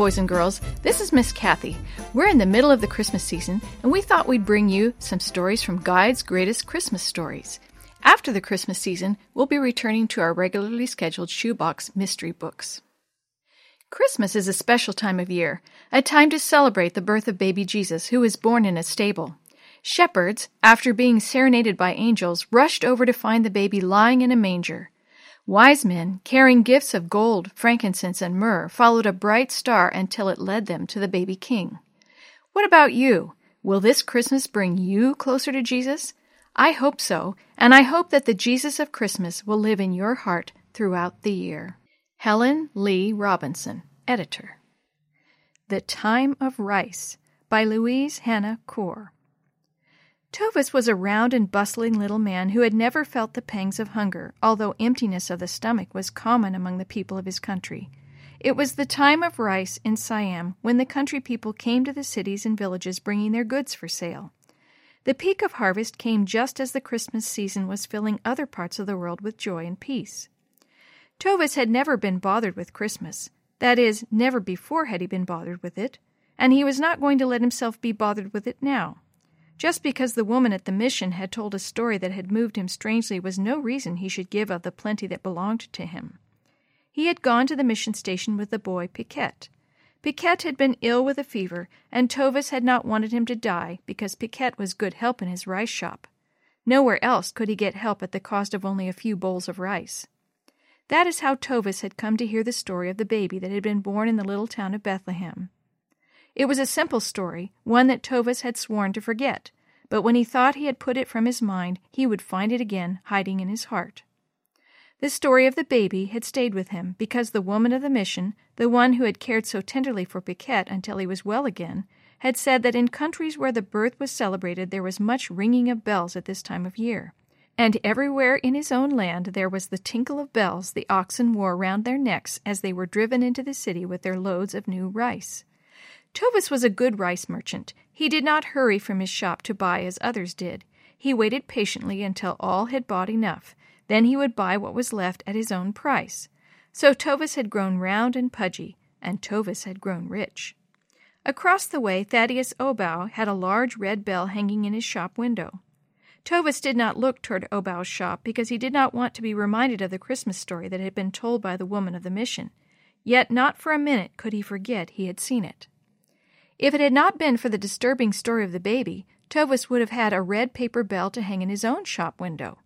boys and girls. This is Miss Kathy. We're in the middle of the Christmas season, and we thought we'd bring you some stories from Guide's Greatest Christmas Stories. After the Christmas season, we'll be returning to our regularly scheduled shoebox mystery books. Christmas is a special time of year, a time to celebrate the birth of baby Jesus, who was born in a stable. Shepherds, after being serenaded by angels, rushed over to find the baby lying in a manger. Wise men, carrying gifts of gold, frankincense, and myrrh, followed a bright star until it led them to the baby king. What about you? Will this Christmas bring you closer to Jesus? I hope so, and I hope that the Jesus of Christmas will live in your heart throughout the year. Helen Lee Robinson, Editor. The Time of Rice by Louise Hannah Core. Tovus was a round and bustling little man who had never felt the pangs of hunger, although emptiness of the stomach was common among the people of his country. It was the time of rice in Siam when the country people came to the cities and villages bringing their goods for sale. The peak of harvest came just as the Christmas season was filling other parts of the world with joy and peace. Tovis had never been bothered with Christmas. That is, never before had he been bothered with it, and he was not going to let himself be bothered with it now. Just because the woman at the mission had told a story that had moved him strangely was no reason he should give of the plenty that belonged to him. He had gone to the mission station with the boy Piquette. Piquette had been ill with a fever, and Tovis had not wanted him to die because Piquette was good help in his rice shop. Nowhere else could he get help at the cost of only a few bowls of rice. That is how Tovis had come to hear the story of the baby that had been born in the little town of Bethlehem. It was a simple story, one that Tovus had sworn to forget, but when he thought he had put it from his mind, he would find it again hiding in his heart. The story of the baby had stayed with him because the woman of the mission, the one who had cared so tenderly for Piquette until he was well again, had said that in countries where the birth was celebrated there was much ringing of bells at this time of year. And everywhere in his own land there was the tinkle of bells the oxen wore round their necks as they were driven into the city with their loads of new rice. Tovus was a good rice merchant. He did not hurry from his shop to buy as others did. He waited patiently until all had bought enough. Then he would buy what was left at his own price. So Tovis had grown round and pudgy, and Tovis had grown rich. Across the way, Thaddeus Obow had a large red bell hanging in his shop window. Tovis did not look toward Obow's shop because he did not want to be reminded of the Christmas story that had been told by the woman of the mission. Yet not for a minute could he forget he had seen it. If it had not been for the disturbing story of the baby, Tovus would have had a red paper bell to hang in his own shop window.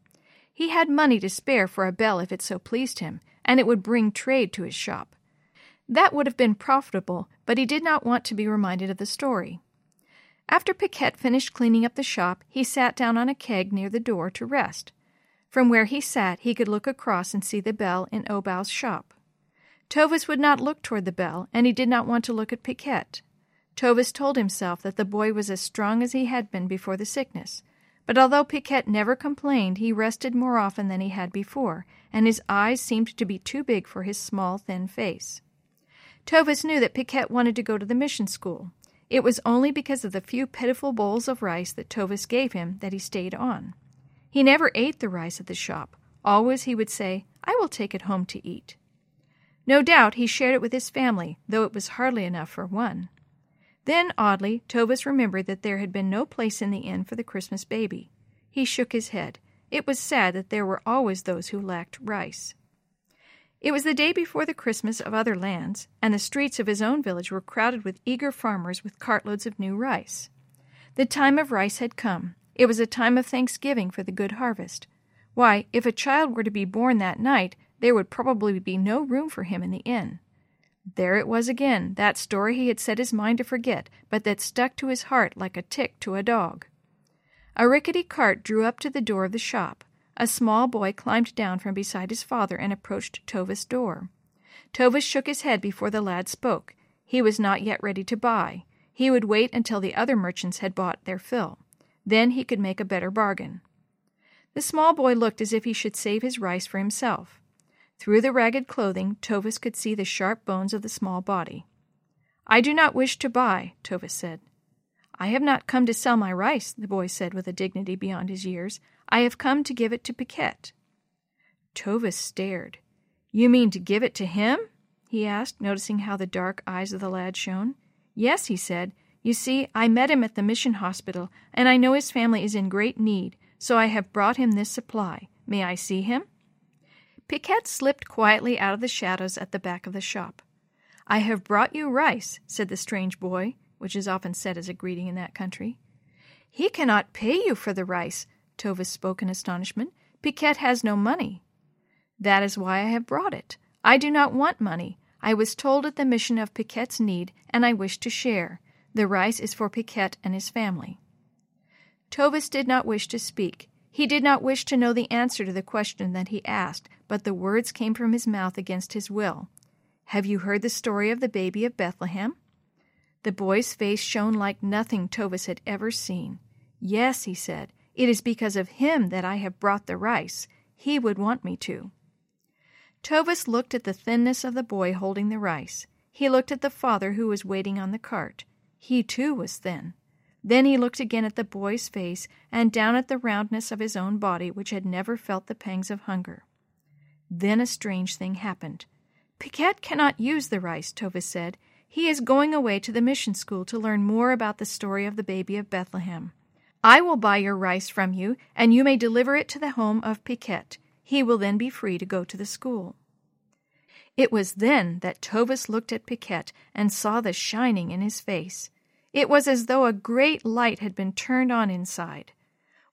He had money to spare for a bell if it so pleased him, and it would bring trade to his shop. That would have been profitable, but he did not want to be reminded of the story. After Piquette finished cleaning up the shop, he sat down on a keg near the door to rest. From where he sat, he could look across and see the bell in Obow's shop. Tovus would not look toward the bell, and he did not want to look at Piquette. Tovus told himself that the boy was as strong as he had been before the sickness. But although Piquette never complained, he rested more often than he had before, and his eyes seemed to be too big for his small, thin face. Tovis knew that Piquette wanted to go to the mission school. It was only because of the few pitiful bowls of rice that Tovis gave him that he stayed on. He never ate the rice at the shop. Always he would say, I will take it home to eat. No doubt he shared it with his family, though it was hardly enough for one. Then, oddly, Tovus remembered that there had been no place in the inn for the Christmas baby. He shook his head. It was sad that there were always those who lacked rice. It was the day before the Christmas of other lands, and the streets of his own village were crowded with eager farmers with cartloads of new rice. The time of rice had come. It was a time of thanksgiving for the good harvest. Why, if a child were to be born that night, there would probably be no room for him in the inn. There it was again, that story he had set his mind to forget, but that stuck to his heart like a tick to a dog. A rickety cart drew up to the door of the shop. A small boy climbed down from beside his father and approached Tovus' door. Tovus shook his head before the lad spoke. He was not yet ready to buy. He would wait until the other merchants had bought their fill. Then he could make a better bargain. The small boy looked as if he should save his rice for himself. Through the ragged clothing, Tovis could see the sharp bones of the small body. I do not wish to buy, Tovis said. I have not come to sell my rice, the boy said with a dignity beyond his years. I have come to give it to Piquette. Tovis stared. You mean to give it to him? he asked, noticing how the dark eyes of the lad shone. Yes, he said. You see, I met him at the mission hospital, and I know his family is in great need, so I have brought him this supply. May I see him? Piquette slipped quietly out of the shadows at the back of the shop. I have brought you rice, said the strange boy, which is often said as a greeting in that country. He cannot pay you for the rice, Tovis spoke in astonishment. Piquette has no money. That is why I have brought it. I do not want money. I was told at the mission of Piquette's need, and I wish to share. The rice is for Piquette and his family. Tovis did not wish to speak. He did not wish to know the answer to the question that he asked, but the words came from his mouth against his will. Have you heard the story of the baby of Bethlehem? The boy's face shone like nothing Tovis had ever seen. Yes, he said, it is because of him that I have brought the rice. He would want me to. Tovis looked at the thinness of the boy holding the rice. He looked at the father who was waiting on the cart. He too was thin. Then he looked again at the boy's face and down at the roundness of his own body, which had never felt the pangs of hunger. Then a strange thing happened. Piquette cannot use the rice, Tovus said. He is going away to the mission school to learn more about the story of the baby of Bethlehem. I will buy your rice from you, and you may deliver it to the home of Piquette. He will then be free to go to the school. It was then that Tovus looked at Piquette and saw the shining in his face. It was as though a great light had been turned on inside.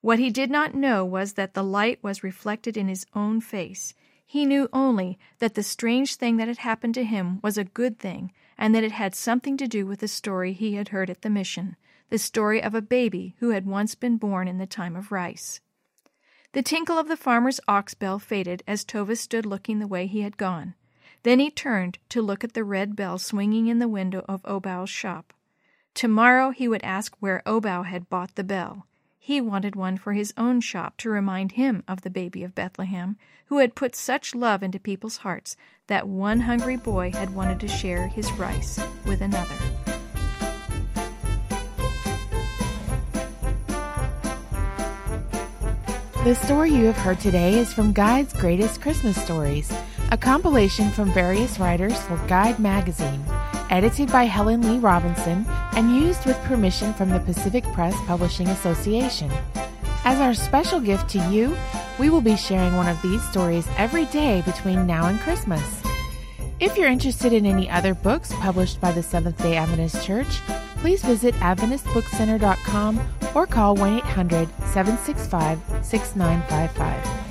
What he did not know was that the light was reflected in his own face. He knew only that the strange thing that had happened to him was a good thing, and that it had something to do with the story he had heard at the mission the story of a baby who had once been born in the time of rice. The tinkle of the farmer's ox bell faded as Tovus stood looking the way he had gone. Then he turned to look at the red bell swinging in the window of Obow's shop. Tomorrow he would ask where Obow had bought the bell. He wanted one for his own shop to remind him of the baby of Bethlehem, who had put such love into people's hearts that one hungry boy had wanted to share his rice with another. The story you have heard today is from Guide's Greatest Christmas Stories, a compilation from various writers for Guide magazine, edited by Helen Lee Robinson and used with permission from the Pacific Press Publishing Association. As our special gift to you, we will be sharing one of these stories every day between now and Christmas. If you're interested in any other books published by the Seventh day Adventist Church, please visit AdventistBookCenter.com or call 1 800 765 6955.